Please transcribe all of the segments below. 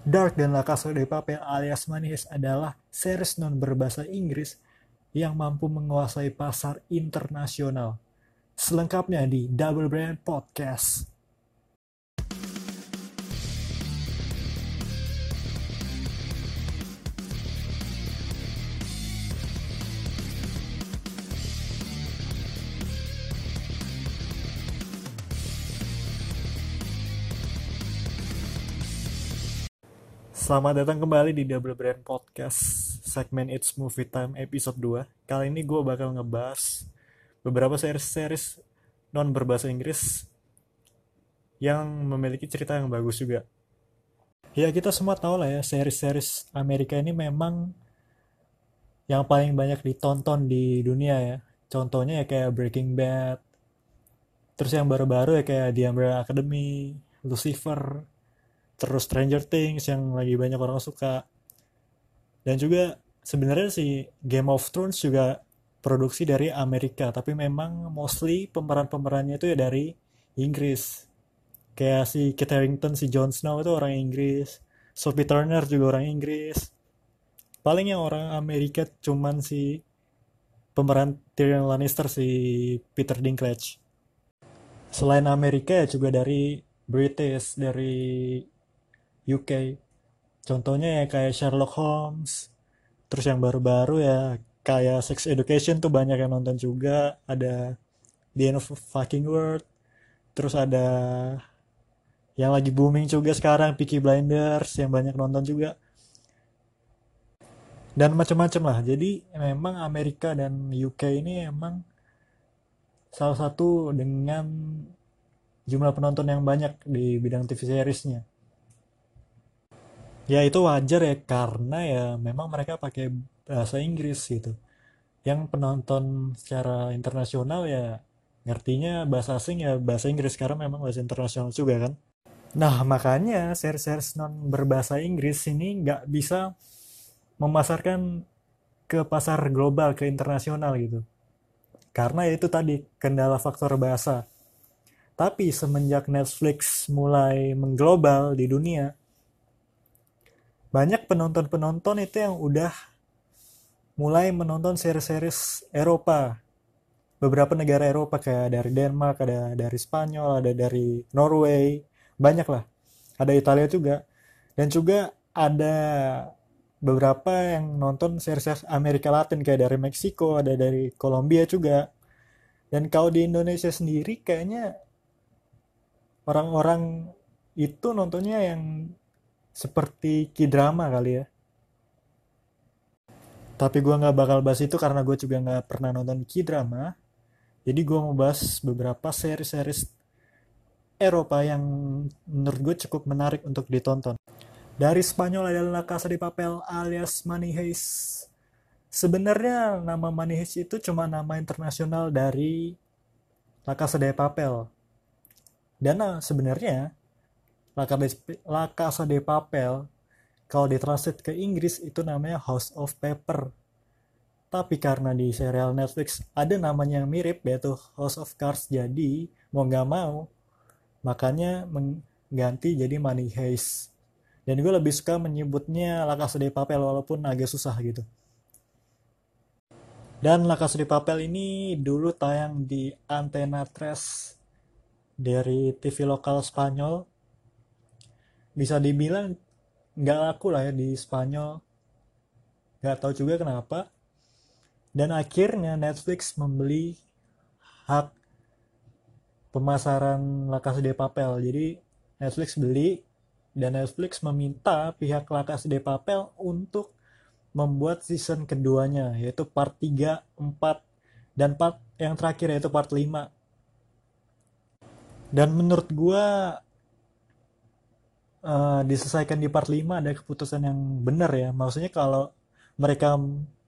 Dark dan La Casa de Papel alias Manis adalah series non berbahasa Inggris yang mampu menguasai pasar internasional. Selengkapnya di Double Brand Podcast. Selamat datang kembali di Double Brand Podcast segmen It's Movie Time episode 2 Kali ini gue bakal ngebahas beberapa series-series non berbahasa Inggris yang memiliki cerita yang bagus juga. Ya kita semua tahu lah ya series-series Amerika ini memang yang paling banyak ditonton di dunia ya. Contohnya ya kayak Breaking Bad Terus yang baru-baru ya kayak The Umbrella Academy, Lucifer, terus Stranger Things yang lagi banyak orang suka. Dan juga sebenarnya si Game of Thrones juga produksi dari Amerika tapi memang mostly pemeran-pemerannya itu ya dari Inggris. Kayak si Kit Harington si Jon Snow itu orang Inggris. Sophie Turner juga orang Inggris. Paling yang orang Amerika cuman si pemeran Tyrion Lannister si Peter Dinklage. Selain Amerika ya juga dari British dari UK. Contohnya ya kayak Sherlock Holmes. Terus yang baru-baru ya kayak Sex Education tuh banyak yang nonton juga. Ada The End of Fucking World. Terus ada yang lagi booming juga sekarang Peaky Blinders yang banyak nonton juga. Dan macam-macam lah. Jadi memang Amerika dan UK ini emang salah satu dengan jumlah penonton yang banyak di bidang TV seriesnya ya itu wajar ya karena ya memang mereka pakai bahasa Inggris gitu. Yang penonton secara internasional ya ngertinya bahasa asing ya bahasa Inggris karena memang bahasa internasional juga kan. Nah makanya series-series non berbahasa Inggris ini nggak bisa memasarkan ke pasar global ke internasional gitu. Karena itu tadi kendala faktor bahasa. Tapi semenjak Netflix mulai mengglobal di dunia banyak penonton-penonton itu yang udah mulai menonton series-series Eropa. Beberapa negara Eropa kayak dari Denmark, ada dari Spanyol, ada dari Norway, banyak lah. Ada Italia juga. Dan juga ada beberapa yang nonton series Amerika Latin kayak dari Meksiko, ada dari Kolombia juga. Dan kalau di Indonesia sendiri kayaknya orang-orang itu nontonnya yang seperti K-drama kali ya. Tapi gue nggak bakal bahas itu karena gue juga nggak pernah nonton K-drama. Jadi gue mau bahas beberapa seri-seri Eropa yang menurut gue cukup menarik untuk ditonton. Dari Spanyol adalah Casa de Papel alias Money Heist. Sebenarnya nama Money Heist itu cuma nama internasional dari La Casa de Papel. Dan sebenarnya La Casa de Papel kalau ditranslate ke Inggris itu namanya House of Paper. Tapi karena di serial Netflix ada namanya yang mirip yaitu House of Cards jadi mau nggak mau makanya mengganti jadi Money Heist. Dan gue lebih suka menyebutnya La Casa de Papel walaupun agak susah gitu. Dan La Casa de Papel ini dulu tayang di Antena 3 dari TV lokal Spanyol bisa dibilang nggak laku lah ya di Spanyol. Nggak tahu juga kenapa. Dan akhirnya Netflix membeli hak pemasaran La Casa de Papel. Jadi Netflix beli dan Netflix meminta pihak La Casa de Papel untuk membuat season keduanya yaitu part 3, 4 dan part yang terakhir yaitu part 5 dan menurut gua uh, diselesaikan di part 5 ada keputusan yang benar ya. Maksudnya kalau mereka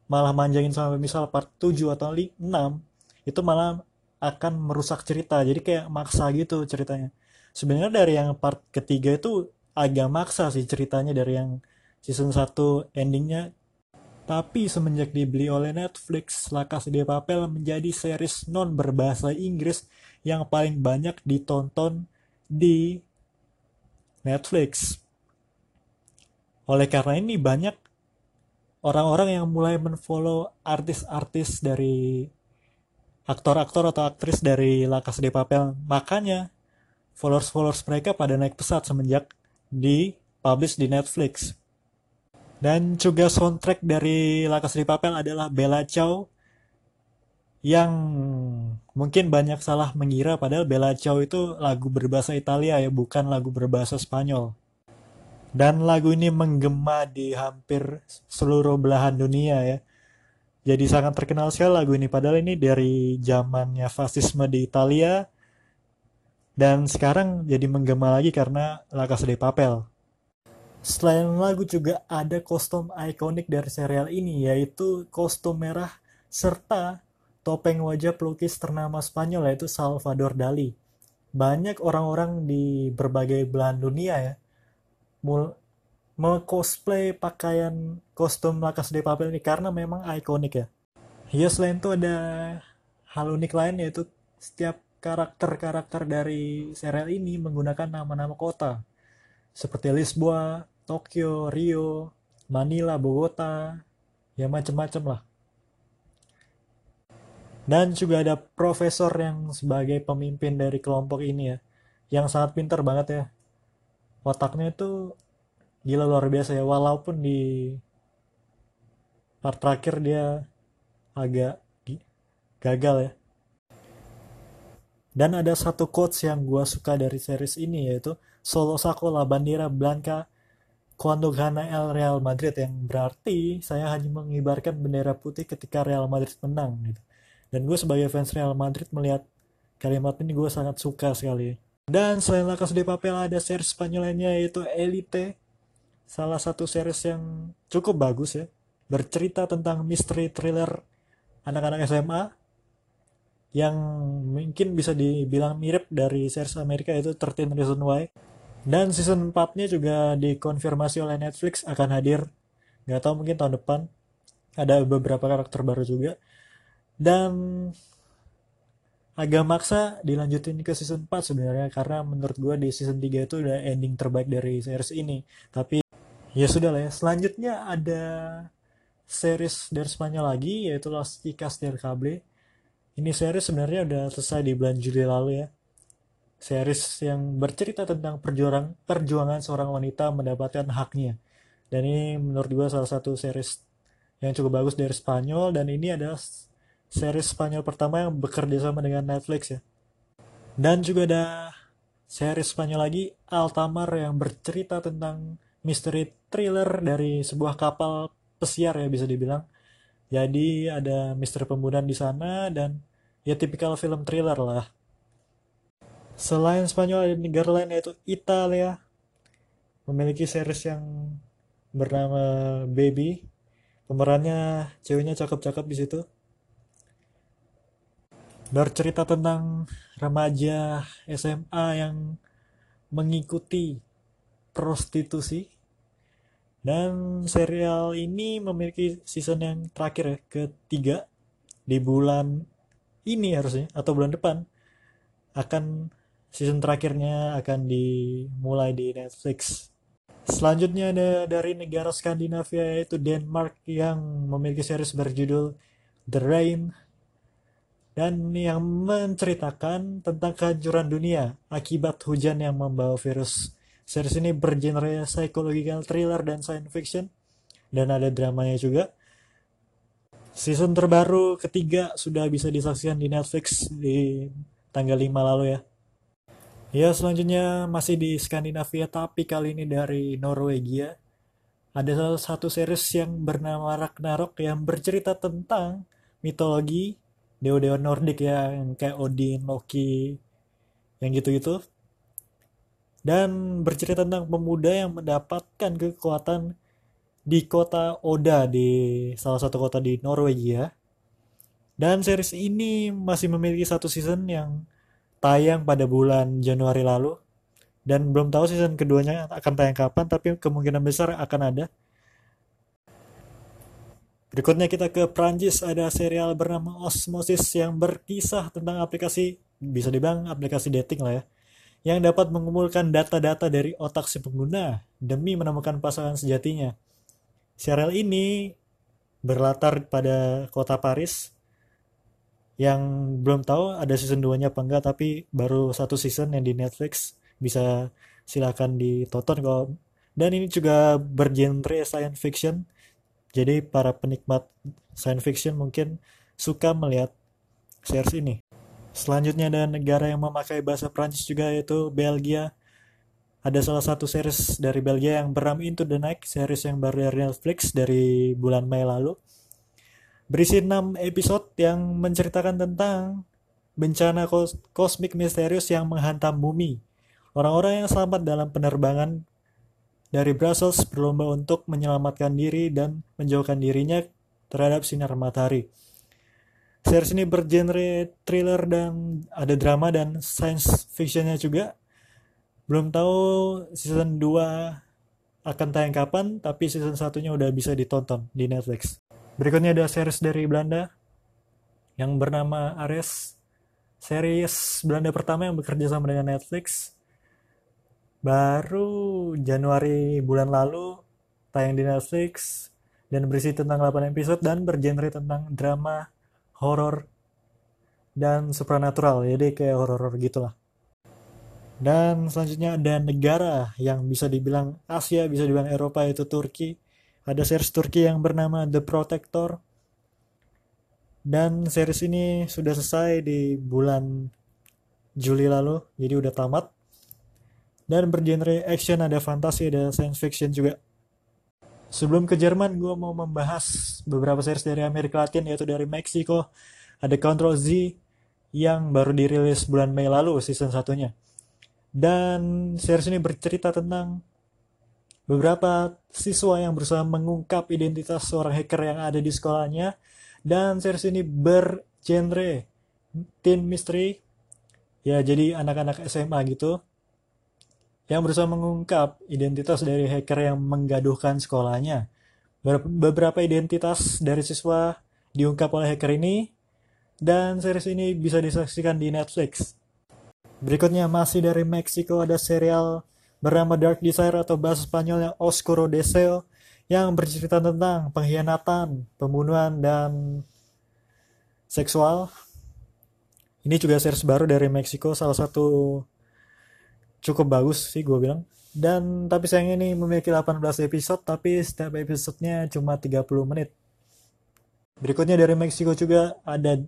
malah manjangin sampai misal part 7 atau 6 itu malah akan merusak cerita. Jadi kayak maksa gitu ceritanya. Sebenarnya dari yang part ketiga itu agak maksa sih ceritanya dari yang season 1 endingnya. Tapi semenjak dibeli oleh Netflix, La Casa de Papel menjadi series non berbahasa Inggris yang paling banyak ditonton di Netflix. oleh karena ini banyak orang-orang yang mulai menfollow artis-artis dari aktor-aktor atau aktris dari La Casa de Papel makanya followers-followers mereka pada naik pesat semenjak di publish di Netflix dan juga soundtrack dari La Casa de Papel adalah Bella Ciao yang mungkin banyak salah mengira padahal Bella Ciao itu lagu berbahasa Italia ya bukan lagu berbahasa Spanyol. Dan lagu ini menggema di hampir seluruh belahan dunia ya. Jadi sangat terkenal sekali lagu ini padahal ini dari zamannya fasisme di Italia dan sekarang jadi menggema lagi karena La Casa de Papel. Selain lagu juga ada kostum ikonik dari serial ini yaitu kostum merah serta topeng wajah pelukis ternama Spanyol yaitu Salvador Dali. Banyak orang-orang di berbagai belahan dunia ya mengcosplay pakaian kostum Lakas de Papel ini karena memang ikonik ya. Ya selain itu ada hal unik lain yaitu setiap karakter-karakter dari serial ini menggunakan nama-nama kota seperti Lisboa, Tokyo, Rio, Manila, Bogota, ya macam-macam lah. Dan juga ada profesor yang sebagai pemimpin dari kelompok ini ya, yang sangat pintar banget ya. Otaknya itu gila luar biasa ya, walaupun di part terakhir dia agak gagal ya. Dan ada satu quotes yang gue suka dari series ini yaitu Solo saco la bandera blanca cuando gana el Real Madrid yang berarti saya hanya mengibarkan bendera putih ketika Real Madrid menang gitu. Dan gue sebagai fans Real Madrid melihat kalimat ini gue sangat suka sekali. Dan selain La Casa de Papel ada series Spanyol lainnya yaitu Elite. Salah satu series yang cukup bagus ya. Bercerita tentang misteri thriller anak-anak SMA yang mungkin bisa dibilang mirip dari series Amerika yaitu 13 Reasons Why. Dan season 4-nya juga dikonfirmasi oleh Netflix akan hadir. Gak tahu mungkin tahun depan. Ada beberapa karakter baru juga dan agak maksa dilanjutin ke season 4 sebenarnya karena menurut gue di season 3 itu udah ending terbaik dari series ini. Tapi ya sudah lah ya selanjutnya ada series dari Spanyol lagi yaitu Las Chicas del Cable. Ini series sebenarnya udah selesai di bulan Juli lalu ya. Series yang bercerita tentang perjuangan perjuangan seorang wanita mendapatkan haknya. Dan ini menurut gue salah satu series yang cukup bagus dari Spanyol dan ini adalah series Spanyol pertama yang bekerja sama dengan Netflix ya. Dan juga ada series Spanyol lagi Altamar yang bercerita tentang misteri thriller dari sebuah kapal pesiar ya bisa dibilang. Jadi ada misteri pembunuhan di sana dan ya tipikal film thriller lah. Selain Spanyol ada negara lain yaitu Italia memiliki series yang bernama Baby. Pemerannya ceweknya cakep-cakep di situ bercerita tentang remaja SMA yang mengikuti prostitusi. Dan serial ini memiliki season yang terakhir ya ketiga. Di bulan ini harusnya atau bulan depan akan season terakhirnya akan dimulai di Netflix. Selanjutnya ada dari negara Skandinavia yaitu Denmark yang memiliki series berjudul The Rain dan yang menceritakan tentang kehancuran dunia akibat hujan yang membawa virus. Series ini bergenre psychological thriller dan science fiction dan ada dramanya juga. Season terbaru ketiga sudah bisa disaksikan di Netflix di tanggal 5 lalu ya. Ya selanjutnya masih di Skandinavia tapi kali ini dari Norwegia. Ada salah satu series yang bernama Ragnarok yang bercerita tentang mitologi dewa-dewa Nordik ya yang kayak Odin, Loki, yang gitu-gitu. Dan bercerita tentang pemuda yang mendapatkan kekuatan di kota Oda di salah satu kota di Norwegia. Dan series ini masih memiliki satu season yang tayang pada bulan Januari lalu. Dan belum tahu season keduanya akan tayang kapan, tapi kemungkinan besar akan ada. Berikutnya kita ke Prancis ada serial bernama Osmosis yang berkisah tentang aplikasi bisa dibilang aplikasi dating lah ya yang dapat mengumpulkan data-data dari otak si pengguna demi menemukan pasangan sejatinya. Serial ini berlatar pada kota Paris yang belum tahu ada season 2-nya apa enggak tapi baru satu season yang di Netflix. Bisa silakan ditonton kalau dan ini juga bergenre science fiction jadi para penikmat science fiction mungkin suka melihat series ini Selanjutnya ada negara yang memakai bahasa Prancis juga yaitu Belgia. Ada salah satu series dari Belgia yang bernama Into the Night, series yang baru dari Netflix dari bulan Mei lalu. Berisi 6 episode yang menceritakan tentang bencana kos kosmik misterius yang menghantam bumi. Orang-orang yang selamat dalam penerbangan dari Brussels berlomba untuk menyelamatkan diri dan menjauhkan dirinya terhadap sinar matahari. Series ini bergenre thriller dan ada drama dan science fictionnya juga. Belum tahu season 2 akan tayang kapan, tapi season satunya udah bisa ditonton di Netflix. Berikutnya ada series dari Belanda yang bernama Ares. Series Belanda pertama yang bekerja sama dengan Netflix. Baru Januari bulan lalu tayang di Netflix dan berisi tentang 8 episode dan bergenre tentang drama horor dan supernatural jadi kayak horor-horor gitulah. Dan selanjutnya ada negara yang bisa dibilang Asia bisa dibilang Eropa yaitu Turki. Ada series Turki yang bernama The Protector. Dan series ini sudah selesai di bulan Juli lalu jadi udah tamat dan bergenre action ada fantasi ada science fiction juga Sebelum ke Jerman, gue mau membahas beberapa series dari Amerika Latin, yaitu dari Meksiko. Ada Control Z yang baru dirilis bulan Mei lalu, season satunya. Dan series ini bercerita tentang beberapa siswa yang berusaha mengungkap identitas seorang hacker yang ada di sekolahnya. Dan series ini bergenre teen mystery. Ya, jadi anak-anak SMA gitu yang berusaha mengungkap identitas dari hacker yang menggaduhkan sekolahnya. Beberapa identitas dari siswa diungkap oleh hacker ini, dan series ini bisa disaksikan di Netflix. Berikutnya masih dari Meksiko ada serial bernama Dark Desire atau bahasa Spanyolnya Oscuro Deseo yang bercerita tentang pengkhianatan, pembunuhan, dan seksual. Ini juga series baru dari Meksiko, salah satu cukup bagus sih gue bilang. Dan tapi sayangnya ini memiliki 18 episode tapi setiap episodenya cuma 30 menit. Berikutnya dari Meksiko juga ada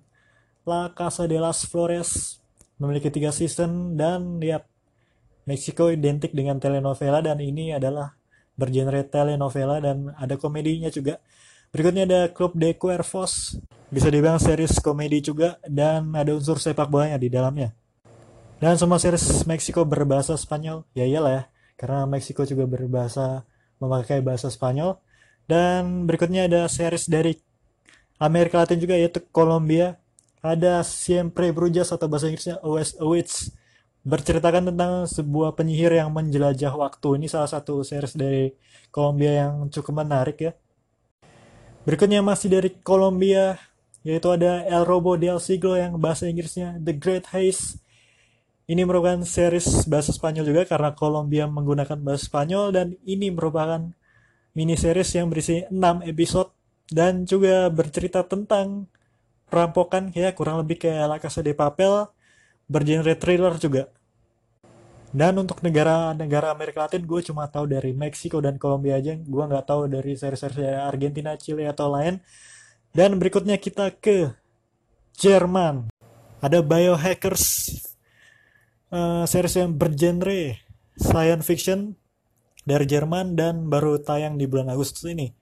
La Casa de las Flores memiliki tiga season dan lihat Meksiko identik dengan telenovela dan ini adalah bergenre telenovela dan ada komedinya juga. Berikutnya ada Club de Cuervos bisa dibilang series komedi juga dan ada unsur sepak bolanya di dalamnya dan semua series Meksiko berbahasa Spanyol. Ya iyalah ya, karena Meksiko juga berbahasa memakai bahasa Spanyol. Dan berikutnya ada series dari Amerika Latin juga yaitu Kolombia. Ada Siempre Brujas atau bahasa Inggrisnya Always a Witch. Berceritakan tentang sebuah penyihir yang menjelajah waktu. Ini salah satu series dari Kolombia yang cukup menarik ya. Berikutnya masih dari Kolombia, yaitu ada El Robo del Siglo yang bahasa Inggrisnya The Great Haze ini merupakan series bahasa Spanyol juga karena Kolombia menggunakan bahasa Spanyol dan ini merupakan mini series yang berisi 6 episode dan juga bercerita tentang perampokan ya kurang lebih kayak La Casa de Papel bergenre thriller juga. Dan untuk negara-negara Amerika Latin gue cuma tahu dari Meksiko dan Kolombia aja. Gue nggak tahu dari series-series dari Argentina, Chile atau lain. Dan berikutnya kita ke Jerman. Ada Biohackers uh, series yang bergenre science fiction dari Jerman dan baru tayang di bulan Agustus ini.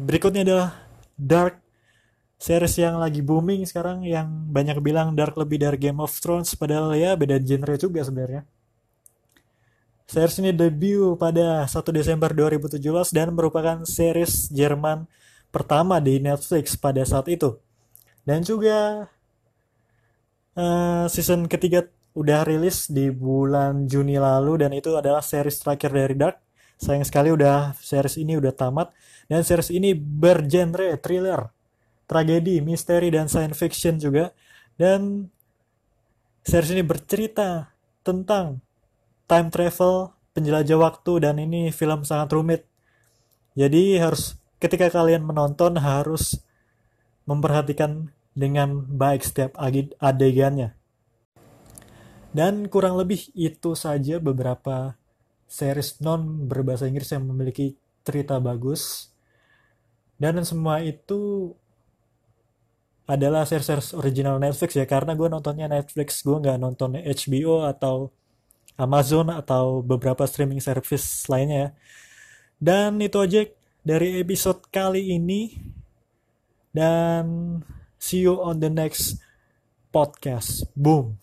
Berikutnya adalah Dark series yang lagi booming sekarang yang banyak bilang Dark lebih dari Game of Thrones padahal ya beda genre juga sebenarnya. Series ini debut pada 1 Desember 2017 dan merupakan series Jerman pertama di Netflix pada saat itu. Dan juga uh, season ketiga udah rilis di bulan Juni lalu dan itu adalah series terakhir dari Dark. Sayang sekali udah series ini udah tamat dan series ini bergenre thriller, tragedi, misteri dan science fiction juga. Dan series ini bercerita tentang time travel, penjelajah waktu dan ini film sangat rumit. Jadi harus ketika kalian menonton harus memperhatikan dengan baik setiap adegannya. Dan kurang lebih itu saja beberapa series non berbahasa Inggris yang memiliki cerita bagus. Dan semua itu adalah series-series original Netflix ya karena gue nontonnya Netflix gue nggak nonton HBO atau Amazon atau beberapa streaming service lainnya ya. Dan itu aja dari episode kali ini dan see you on the next podcast. Boom.